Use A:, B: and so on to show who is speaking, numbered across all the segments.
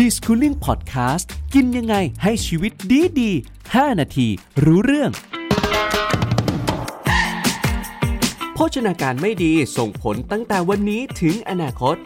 A: ดีสคูลิ่งพอดแคสต์กินยังไงให้ชีวิตดีดี5นาที รู้เรื่อง โภชนาการไม่ดีส่งผลตั้งแต่วันนี้ถึงอนาคต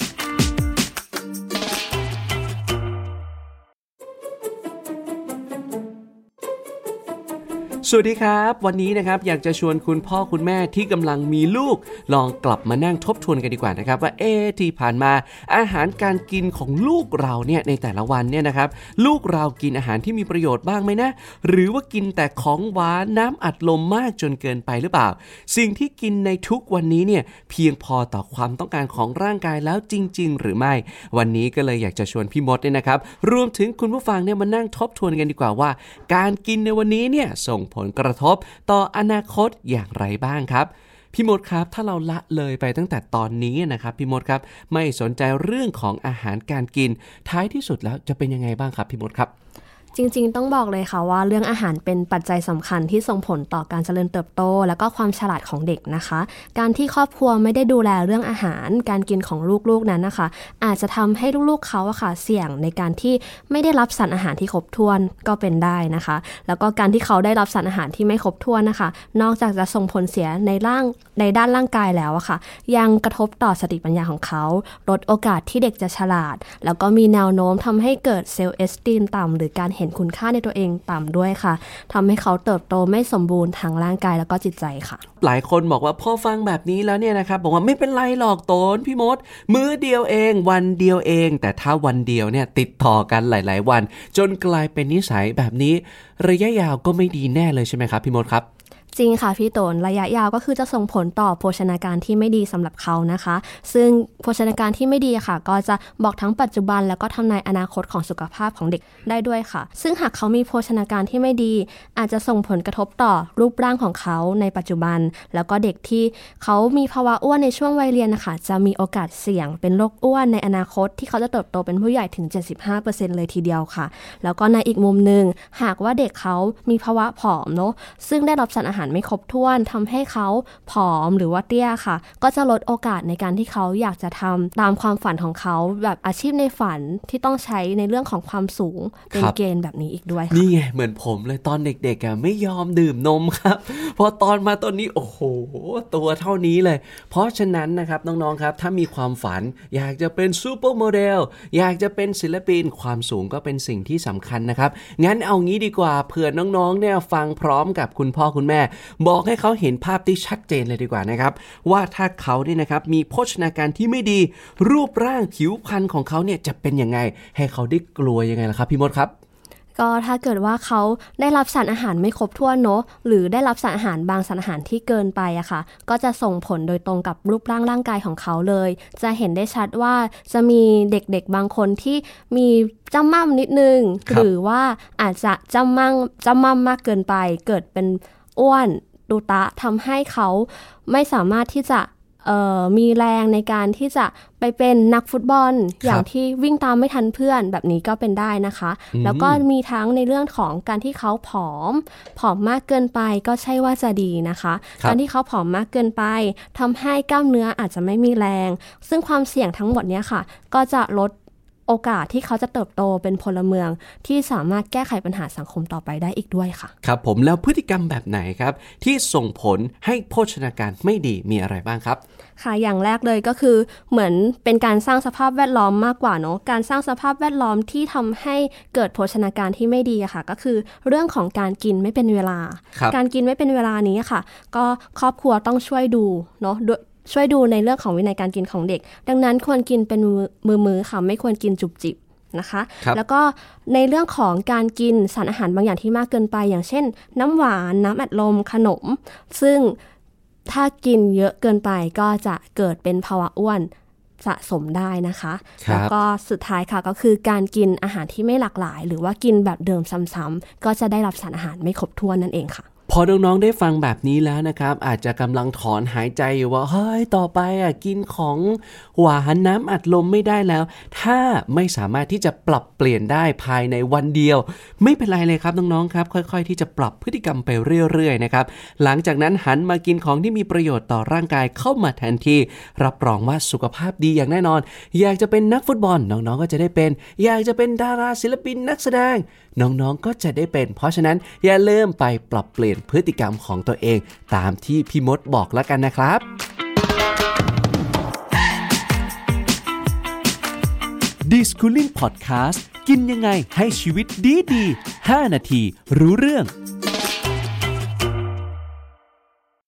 A: สวัสดีครับ วันนี้นะครับอยากจะชวนคุณพ่อคุณแม่ที่กำลังมีลูก ลองกลับมานั่งทบทวนกันดีกว่านะครับ ว่าเอ๊ที่ผ่านมาอาหารการกินของลูกเราเนี่ยในแต่ละวันเนี่ยนะครับ ลูกเรากินอาหารที่มีประโยชน์บ้างไหมนะ หรือว่ากินแต่ของหวานน้ำอัดลมมากจนเกินไปหรือเปล่า สิ่งที่กินในทุกวันนี้เนี่ยเพียงพอต่อความต้องการของร่างกายแล้วจริง ๆ หรือไม่ วันนี้ก็เลยอยากจะชวนพี่มดเนี่ยนะครับรวมถึงคุณผู้ฟังเนี่ยมานั่งทบทวนกันดีกว่าว่า การกินในวันนี้เนี่ยส่งผลกระทบต่ออนาคตอย่างไรบ้างครับพี่มดครับ ถ้าเราละเลยไปตั้งแต่ตอนนี้นะครับพี่มดครับ ไม่สนใจเรื่องของอาหารการกิน ท้ายที่สุดแล้วจะเป็นยังไงบ้างครับพี่มดครับ
B: จริงๆ ต้องบอกเลยค่ะว่าเรื่องอาหารเป็นปัจจัยสำคัญที่ส่งผลต่อการเจริญเติบโต และก็ความฉลาดของเด็กนะคะ การที่ครอบครัวไม่ได้ดูแลเรื่องอาหาร การกินของลูกๆนั้นนะคะ อาจจะทำให้ลูกๆเขาอะค่ะเสี่ยงในการที่ไม่ได้รับสารอาหารที่ครบถ้วนก็เป็นได้นะคะ แล้วก็การที่เขาได้รับสารอาหารที่ไม่ครบถ้วนนะคะ นอกจากจะส่งผลเสียในร่างในด้านร่างกายแล้วอะค่ะ ยังกระทบต่อสติปัญญาของเขา ลดโอกาสที่เด็กจะฉลาด แล้วก็มีแนวโน้มทำให้เกิดเซลล์เอสตีมต่ำหรือการเห็นคุณค่าในตัวเองต่ำด้วยค่ะทำให้เขาเติบโตไม่สมบูรณ์ทางร่างกายแล้วก็จิตใจค่ะ
A: หลายคนบอกว่าพอฟังแบบนี้แล้วเนี่ยนะครับบอกว่าไม่เป็นไรหรอกโตนพี่มด มื้อเดียวเอง วันเดียวเอง แต่ถ้าวันเดียวเนี่ยติดต่อกันหลาย ๆ วัน จนกลายเป็นนิสัยแบบนี้ ระยะยาวก็ไม่ดีแน่เลยใช่ไหมครับพี่มดครับ
B: จริงค่ะพี่โตนระยะยาวก็คือจะส่งผลต่อโภชนาการที่ไม่ดีสำหรับเขานะคะ ซึ่งโภชนาการที่ไม่ดีค่ะ ก็จะบอกทั้งปัจจุบัน แล้วก็ทำนายอนาคตของสุขภาพของเด็กได้ด้วยค่ะ ซึ่งหากเขามีโภชนาการที่ไม่ดี อาจจะส่งผลกระทบต่อรูปร่างของเขาในปัจจุบัน แล้วก็เด็กที่เขามีภาวะอ้วนในช่วงวัยเรียนนะคะจะมีโอกาสเสี่ยงเป็นโรคอ้วนในอนาคต ที่เขาจะเติบโตเป็นผู้ใหญ่ถึง 75%เลยทีเดียวค่ะ แล้วก็ในอีกมุมหนึ่งหากว่าเด็กเขามีภาวะผอมเนาะซึ่งได้รับสารอาหารไม่ครบถ้วนทำให้เขาผอมหรือว่าเตี้ยค่ะ ก็จะลดโอกาสในการที่เขาอยากจะทำตามความฝันของเขาแบบอาชีพในฝันที่ต้องใช้ในเรื่องของความสูงเป็น
A: ครับ
B: เกณฑ์แบบนี้อีกด้วยค่ะ
A: นี่ไงเหมือนผมเลยตอนเด็กๆอะไม่ยอมดื่มนมครับพอตอนมาตอนนี้โอ้โหตัวเท่านี้เลย เพราะฉะนั้นนะครับน้องๆครับ ถ้ามีความฝันอยากจะเป็นซูเปอร์โมเดลอยากจะเป็นศิลปินความสูงก็เป็นสิ่งที่สำคัญนะครับ งั้นเอางี้ดีกว่าเผื่อน้องๆเนี่ยฟังพร้อมกับคุณพ่อคุณแม่บอกให้เขาเห็นภาพที่ชัดเจนเลยดีกว่านะครับ ว่าถ้าเขาเนี่ยนะครับมีโภชนาการที่ไม่ดี รูปร่างผิวพรรณของเขาเนี่ยจะเป็นยังไง ให้เขาได้กลัวยังไงล่ะครับพี่มดครับ
B: ก็ถ้าเกิดว่าเขาได้รับสารอาหารไม่ครบถ้วนเนอะหรือได้รับสารอาหารบางสารอาหารที่เกินไปอะค่ะ ก็จะส่งผลโดยตรงกับรูปร่างร่างกายของเขาเลย จะเห็นได้ชัดว่าจะมีเด็กๆบางคนที่มีจำม่ำนิดนึง
A: ร
B: หรือว่าอาจจะจำมั่งจำม่ำมากเกินไป เกิดเป็น อ้วนดูตะทำให้เขาไม่สามารถที่จะเอ่อมีแรงในการที่จะไปเป็นนักฟุตบอล อย่างที่วิ่งตามไม่ทันเพื่อนแบบนี้ก็เป็นได้นะคะ
A: อืม
B: แล้วก็มีทั้งในเรื่องของการที่เขาผอม ผอมมากเกินไปก็ใช่ว่าจะดีนะคะ
A: ครับ
B: การที่เขาผอมมากเกินไปทำให้กล้ามเนื้ออาจจะไม่มีแรง ซึ่งความเสี่ยงทั้งหมดเนี้ยค่ะ ก็จะลด โอกาสที่เขาจะเติบโตเป็นพลเมือง ที่สามารถแก้ไขปัญหาสังคมต่อไปได้อีกด้วยค่ะ
A: ครับผมแล้วพฤติกรรมแบบไหนครับ ที่ส่งผลให้โภชนาการไม่ดีมีอะไรบ้างครับ
B: ค่ะอย่างแรกเลยก็คือเหมือนเป็นการสร้างสภาพแวดล้อมมากกว่าเนาะการสร้างสภาพแวดล้อมที่ทำให้เกิดโภชนาการที่ไม่ดีอะค่ะ ก็คือเรื่องของการกินไม่เป็นเวลา
A: ครับ
B: การกินไม่เป็นเวลานี้ค่ะ ก็ครอบครัวต้องช่วยดูเนาะด้วย ช่วยดูในเรื่องของวินัยการกินของเด็ก ดังนั้นควรกินเป็นมือมือๆค่ะไม่ควรกินจุบจิบนะคะ
A: ครับ
B: แล้วก็ในเรื่องของการกินสารอาหารบางอย่างที่มากเกินไป อย่างเช่น น้ำหวานน้ำอัดลมขนม ซึ่งถ้ากินเยอะเกินไปก็จะเกิดเป็นภาวะอ้วนสะสมได้นะคะ
A: ครับ
B: แล้วก็สุดท้ายค่ะก็คือการกินอาหารที่ไม่หลากหลาย หรือว่ากินแบบเดิมซ้ำๆก็จะได้รับสารอาหารไม่ครบถ้วนนั่นเองค่ะ
A: พอน้องๆได้ฟังแบบนี้แล้วนะครับ อาจจะกำลังถอนหายใจอยู่ว่าเฮ้ยต่อไปอะกินของหวานน้ำอัดลมไม่ได้แล้ว ถ้าไม่สามารถที่จะปรับเปลี่ยนได้ภายในวันเดียว ไม่เป็นไรเลยครับน้องๆครับ ค่อย ๆ ที่จะปรับพฤติกรรมไปเรื่อยๆนะครับหลังจากนั้นหันมากินของที่มีประโยชน์ต่อร่างกายเข้ามาแทนที่ รับรองว่าสุขภาพดีอย่างแน่นอน อยากจะเป็นนักฟุตบอลน้องๆก็จะได้เป็น อยากจะเป็นดาราศิลปินนักแสดง น้องๆก็จะได้เป็น เพราะฉะนั้นอย่าลืมไปปรับเปลี่ยนพฤติกรรมของตัวเอง ตามที่พี่มดบอกแล้วกันนะครับดิสคูลิ่งพอดแคสต์กินยังไงให้ชีวิตดีดี 5 นาทีรู้เรื่อง